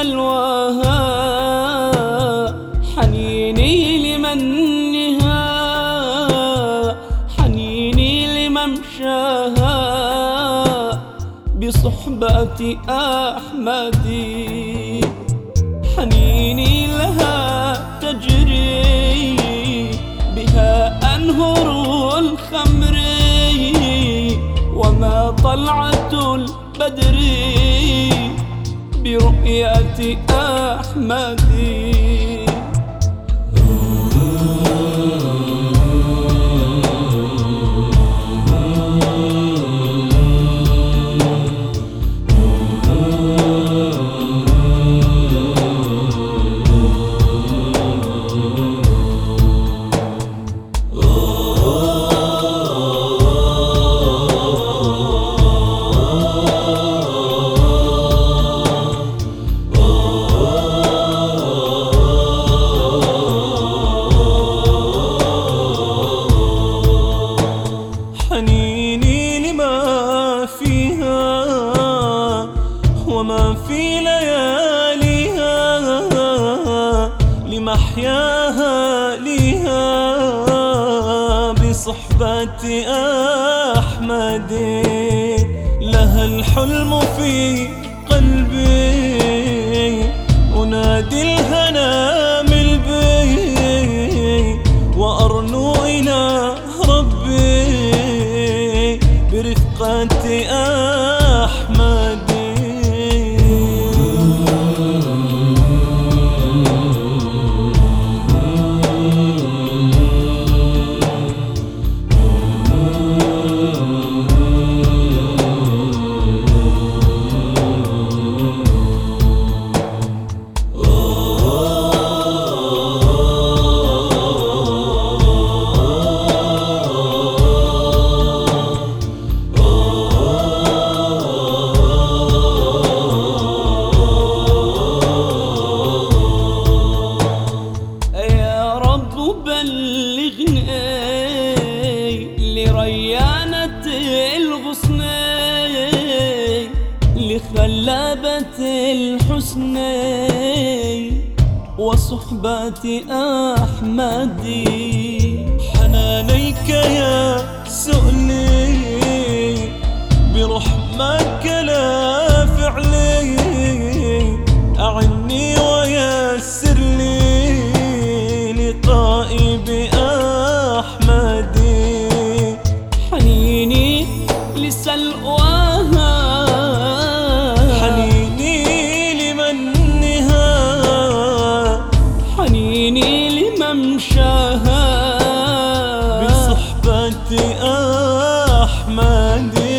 سلواها حنيني لمنها حنيني لممشاها بصحبة أحمدي حنيني لها تجري بها أنهر الخمر وما طلعة البدر. برؤية أحمد لمحياها ليها بصحبة أحمد. لها الحلم في قلبي. الغصن لخلابة الحسن وصحبة أحمد. حنانيك يا سؤلي برحمك لا أحمد